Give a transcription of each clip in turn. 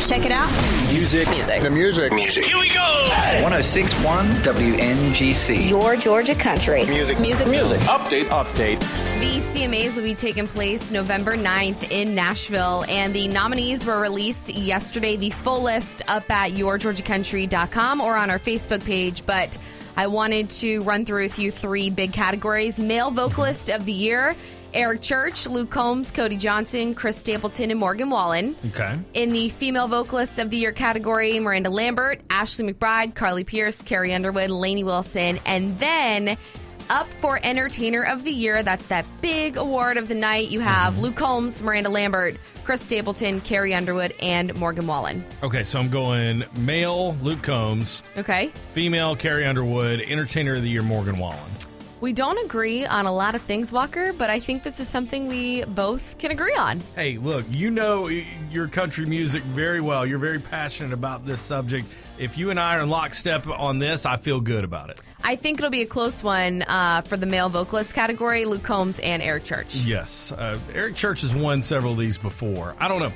Check it out. Music. Music. The music. Music. Here we go. 1061 WNGC. Your Georgia country. Music. Music. Music. Update. Update. The CMAs will be taking place November 9th in Nashville, and the nominees were released yesterday. The full list up at yourgeorgiacountry.com or on our Facebook page, but I wanted to run through with you three big categories. Male Vocalist of the Year, Eric Church, Luke Combs, Cody Johnson, Chris Stapleton, and Morgan Wallen. Okay. In the Female Vocalist of the Year category, Miranda Lambert, Ashley McBryde, Carly Pearce, Carrie Underwood, Lainey Wilson, and then up for Entertainer of the Year, that's that big award of the night, you have mm-hmm. Luke Combs, Miranda Lambert, Chris Stapleton, Carrie Underwood, and Morgan Wallen. Okay, so I'm going male Luke Combs, Okay? female Carrie Underwood, entertainer of the year Morgan Wallen. We don't agree on a lot of things, Walker, but I think this is something we both can agree on. Hey, look, you know your country music very well. You're very passionate about this subject. If you and I are in lockstep on this, I feel good about it. I think it'll be a close one uh, for the male vocalist category, Luke Combs and Eric Church. Yes, uh, Eric Church has won several of these before. I don't know.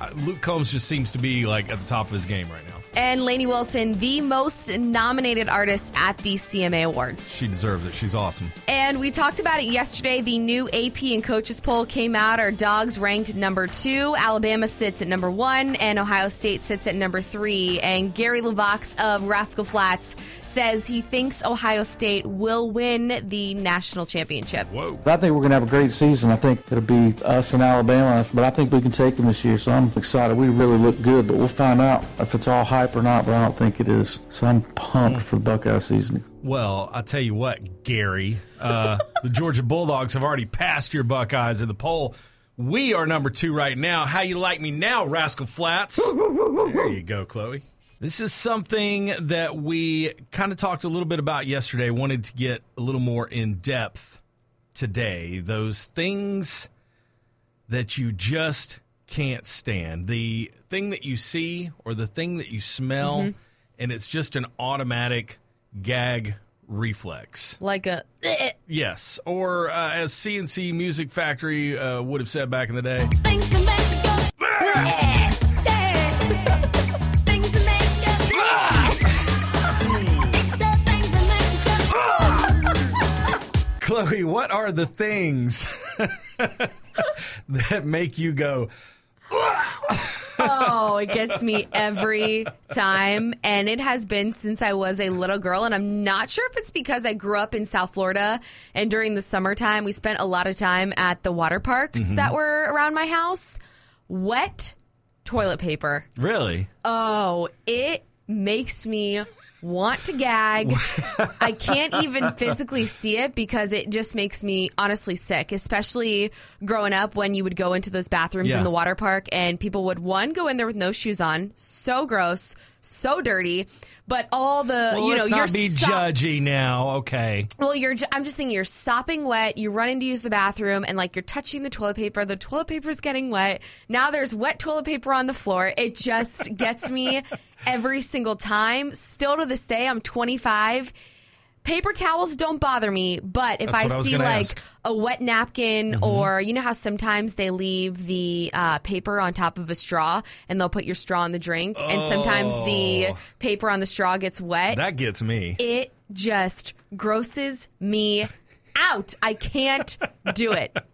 Uh, Luke Combs just seems to be like at the top of his game right now. And Lainey Wilson, the most nominated artist at the CMA Awards. She deserves it. She's awesome. And we talked about it yesterday. The new AP and coaches poll came out. Our dogs ranked number two. Alabama sits at number one, and Ohio State sits at number three. And Gary LeVox of Rascal Flatts says he thinks Ohio State will win the national championship. Whoa. I think we're going to have a great season. I think it'll be us and Alabama, but I think we can take them this year. So I'm excited. We really look good, but we'll find out if it's all hype or not. But I don't think it is. So I'm pumped for the Buckeye season. Well, I'll tell you what, Gary. Uh, the Georgia Bulldogs have already passed your Buckeyes in the poll. We are number two right now. How you like me now, Rascal Flatts? There you go, Chloe. This is something that we kind of talked a little bit about yesterday. Wanted to get a little more in depth today. Those things that you just can't stand. The thing that you see or the thing that you smell, and it's just an automatic gag reflex. Like a. Yes. Or uh, as C+C Music Factory uh, would have said back in the day. Chloe, what are the things that make you go, Oh, it gets me every time. And it has been since I was a little girl. And I'm not sure if it's because I grew up in South Florida. And during the summertime, we spent a lot of time at the water parks mm-hmm. that were around my house. Wet toilet paper. really? Oh, it makes me want to gag. I can't even physically see it because it just makes me honestly sick, especially growing up when you would go into those bathrooms Yeah. in the water park and people would one go in there with no shoes on, so gross, so dirty, but all the Well, you know you're not be judgy now. Okay. well, you're. I'm just thinking you're sopping wet. You run in to use the bathroom, and like you're touching the toilet paper. The toilet paper's getting wet. Now there's wet toilet paper on the floor. It just gets me every single time. Still to this day, I'm 25. Paper towels don't bother me, but if That's I what I see like ask. a wet napkin or you know how sometimes they leave the uh, paper on top of a straw and they'll put your straw in the drink, and sometimes the Oh. paper on the straw gets wet That gets me. it just grosses me out. I can't do it.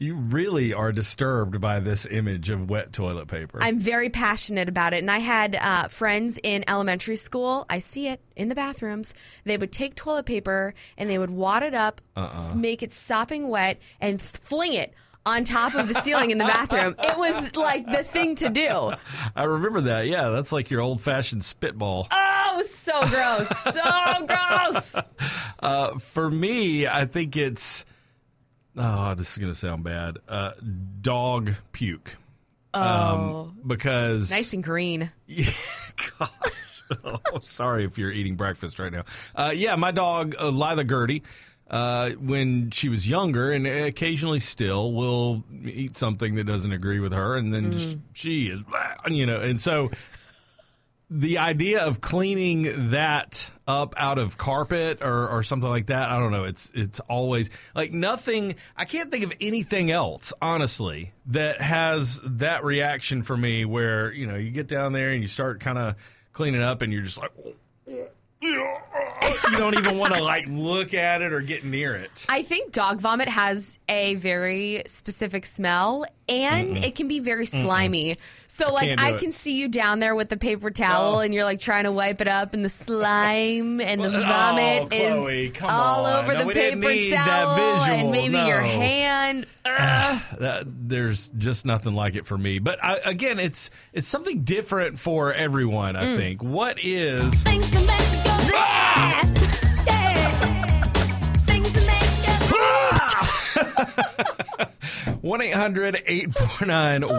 You really are disturbed by this image of wet toilet paper. I'm very passionate about it. And I had uh, friends in elementary school. I see it in the bathrooms. They would take toilet paper and they would wad it up, s- make it sopping wet, and fling it on top of the ceiling in the bathroom. It was like the thing to do. I remember that. Yeah, that's like your old fashioned spitball. Oh, so gross. So gross. Uh, for me, I think it's. Oh, this is going to sound bad. Uh, dog puke. Oh, Um, because nice and green. Yeah, gosh. oh, sorry if you're eating breakfast right now. Uh, yeah, my dog uh, Lila Gertie, uh, when she was younger, and occasionally still will eat something that doesn't agree with her, and then sh- she is, you know, and so the idea of cleaning that up out of carpet or, or something like that, I don't know. It's it's always like nothing. I can't think of anything else, honestly, that has that reaction for me. Where you know you get down there and you start kind of cleaning up, and you're just like. You don't even want to like look at it or get near it. I think dog vomit has a very specific smell and it can be very slimy. So like Can't I can see you down there with the paper towel Oh. and you're like trying to wipe it up and the slime and the oh, vomit oh, Chloe, is come all on. over No, the paper towel visual, and maybe your hand. Ugh. that, there's just nothing like it for me. But I, again, it's it's something different for everyone. I mm. think. What is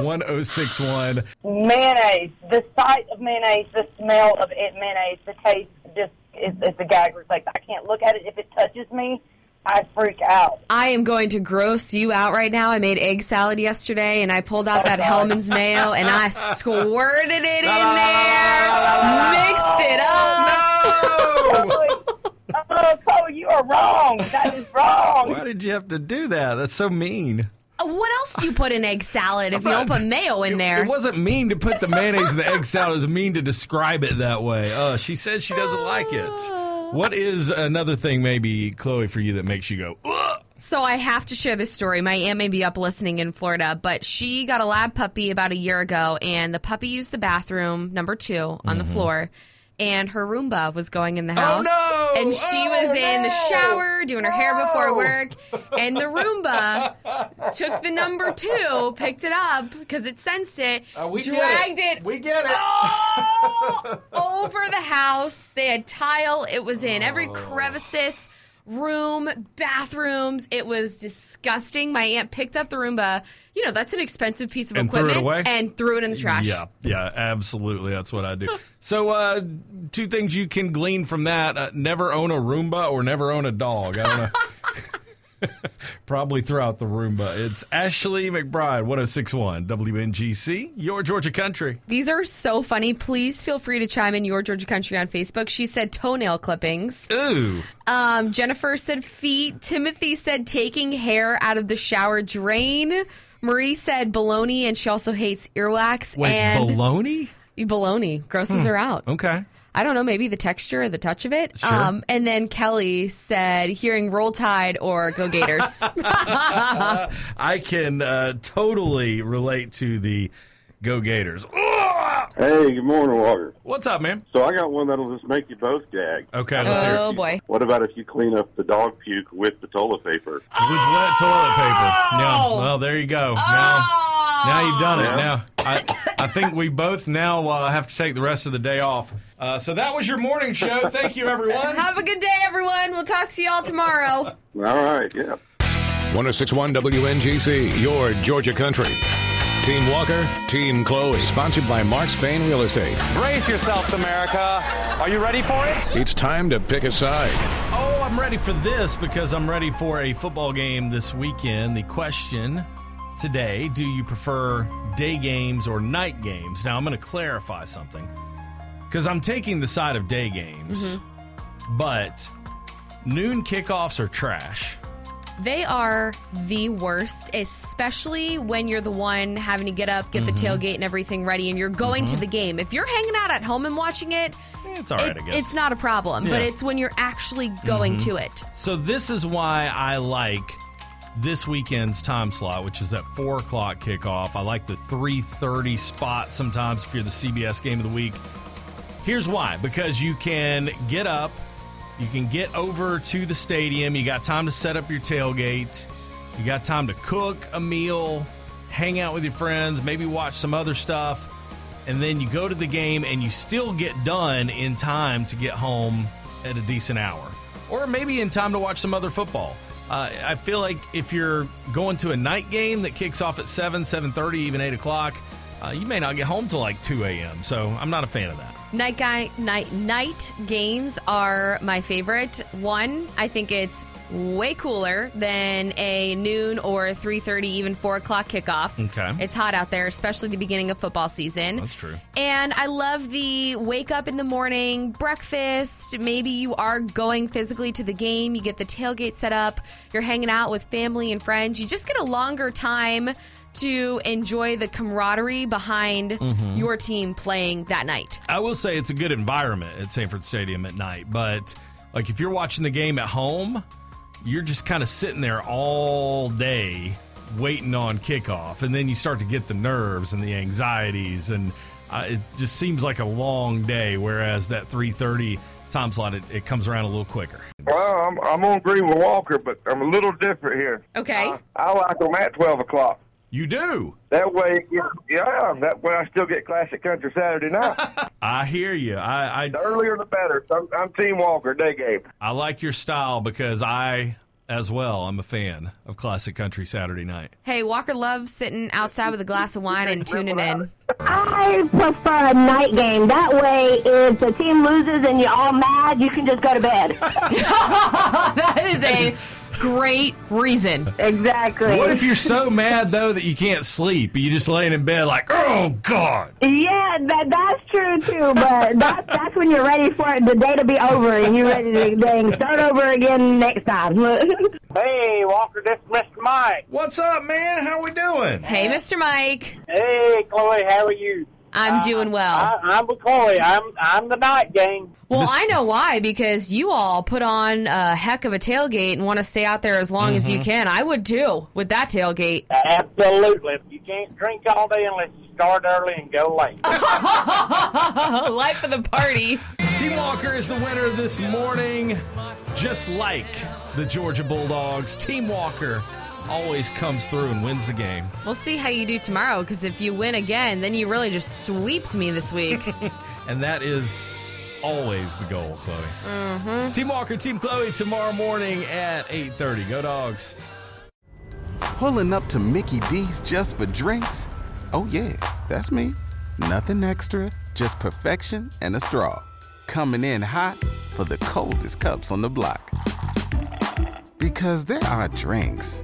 one 1061 mayonnaise, the sight of mayonnaise, the smell of it, mayonnaise, the taste, just it's, it's a gag reflex. I can't look at it. If it touches me, I freak out. I am going to gross you out right now. I made egg salad yesterday and I pulled out that Hellmann's mayo and I squirted it in there, mixed it up. oh, Chloe, you are wrong. That is wrong. Why did you have to do that? That's so mean. What else do you put in egg salad if you don't put mayo in there? It wasn't mean to put the mayonnaise in the egg salad. It was mean to describe it that way. Uh, she said she doesn't like it. What is another thing, maybe, Chloe, for you that makes you go, Ugh! So I have to share this story. My aunt may be up listening in Florida, but she got a lab puppy about a year ago, and the puppy used the bathroom number two on the mm-hmm. floor. And her Roomba was going in the house, no! and she Oh, was in the shower doing her hair before work, and the Roomba took the number two, picked it up because it sensed it, Uh, we dragged it. it, We get it. all over the house. They had tile. It was in every crevices, room, bathrooms. It was disgusting. My aunt picked up the Roomba. You know, that's an expensive piece of And threw it equipment away? and threw it in the trash. Yeah, yeah, absolutely. That's what I do. So, uh, two things you can glean from that: uh, never own a Roomba or never own a dog. I don't know. Probably throughout out the Roomba. It's Ashley McBryde, 1061 WNGC, your Georgia country. These are so funny. Please feel free to chime in your Georgia Country on Facebook. She said toenail clippings. Ooh. Um, Jennifer said feet. Timothy said taking hair out of the shower drain. Marie said baloney, and she also hates earwax. Wait, and baloney? baloney grosses her out. Okay. I don't know, maybe the texture or the touch of it. Sure. Um, and then Kelly said hearing Roll Tide or Go Gators. I can uh, totally relate to the Go Gators. Hey, good morning, Walker. What's up, man? So I got one that'll just make you both gag. Okay, let's hear it. oh boy. What about if you clean up the dog puke with the toilet paper? With wet toilet paper. Yeah. Well, there you go. Now, now you've done it. Yeah. Now, I, I think we both now uh, have to take the rest of the day off. Uh, so that was your morning show. Thank you, everyone. Have a good day, everyone. We'll talk to you all tomorrow. All right, yeah. 1061 WNGC, your Georgia country. Team Walker, Team Chloe. Sponsored by Mark Spain Real Estate. Brace yourselves, America. Are you ready for it? It's time to pick a side. Oh, I'm ready for this because I'm ready for a football game this weekend. The question today do you prefer day games or night games? Now, I'm going to clarify something because I'm taking the side of day games, mm-hmm. but noon kickoffs are trash. They are the worst, especially when you're the one having to get up, get the mm-hmm. tailgate and everything ready, and you're going to mm-hmm. the game. If you're hanging out at home and watching it, It's all right, it- I guess. it's not a problem. But Yeah. Mm-hmm. it's when you're actually going to it. So this is why I like this weekend's time slot, which is that four o'clock kickoff. I like the three thirty spot sometimes if you're the CBS game of the week. Here's why: because you can get up, you can get over to the stadium. You got time to set up your tailgate. You got time to cook a meal, hang out with your friends, maybe watch some other stuff, and then you go to the game and you still get done in time to get home at a decent hour, or maybe in time to watch some other football. Uh, I feel like if you're going to a night game that kicks off at seven, seven thirty, even eight o'clock, uh, you may not get home till like two a.m. So I'm not a fan of that. Night guy night night games are my favorite. One, I think it's way cooler than a noon or 3.30 even 4 o'clock kickoff Okay. it's hot out there especially the beginning of football season That's true. and i love the wake up in the morning breakfast maybe you are going physically to the game you get the tailgate set up you're hanging out with family and friends you just get a longer time to enjoy the camaraderie behind Mhm. your team playing that night I will say it's a good environment at Sanford Stadium at night, but like if you're watching the game at home, you're just kind of sitting there all day waiting on kickoff, and then you start to get the nerves and the anxieties, and uh, it just seems like a long day. Whereas that 3:30 time slot, it, it comes around a little quicker. Well, I'm, I'm going to agree with Walker, but I'm a little different here. Okay. I like them at 12 o'clock. You do? That way, yeah, that way I still get Classic Country Saturday night. I hear you. I, I the earlier the better. I'm, I'm Team Walker, day game. I like your style because I, as well, I'm a fan of classic country Saturday night. Hey, Walker loves sitting outside with a glass of wine and tuning in. I prefer a night game. That way, if the team loses and you're all mad, you can just go to bed. that is a great reason. Exactly. What if you're so mad though that you can't sleep? You just laying in bed like, oh god. Yeah, that that's true too. But that's that's when you're ready for it, the day to be over, and you're ready to dang start over again next time. Hey, Walker, this is Mr. Mike. What's up, man? How we doing? Hey, Mr. Mike. Hey, Chloe, how are you? I'm doing well. I, I'm with Chloe. I'm I'm the night gang. Well, I know why because you all put on a heck of a tailgate and want to stay out there as long as you Mhm. can. I would too with that tailgate. Absolutely. You can't drink all day unless you start early and go late. Life of the party. Team Walker is the winner this morning, just like the Georgia Bulldogs. Team Walker always comes through and wins the game. We'll see how you do tomorrow because if you win again, then you really just sweeped me this week. And that is always the goal, Chloe. mm-hmm. Team Walker, Team Chloe tomorrow morning at 8:30. Go Dogs. Pulling up to Mickey D's just for drinks? Oh, yeah, that's me. Nothing extra, just perfection and a straw. Coming in hot for the coldest cups on the block. Because there are drinks,